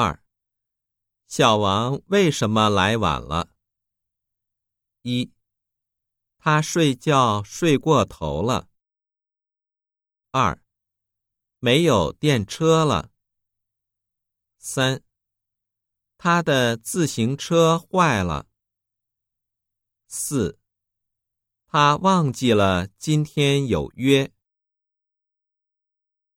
二。小王为什么来晚了？一。他睡觉睡过头了。二。没有电车了。三。他的自行车坏了。四。他忘记了今天有约。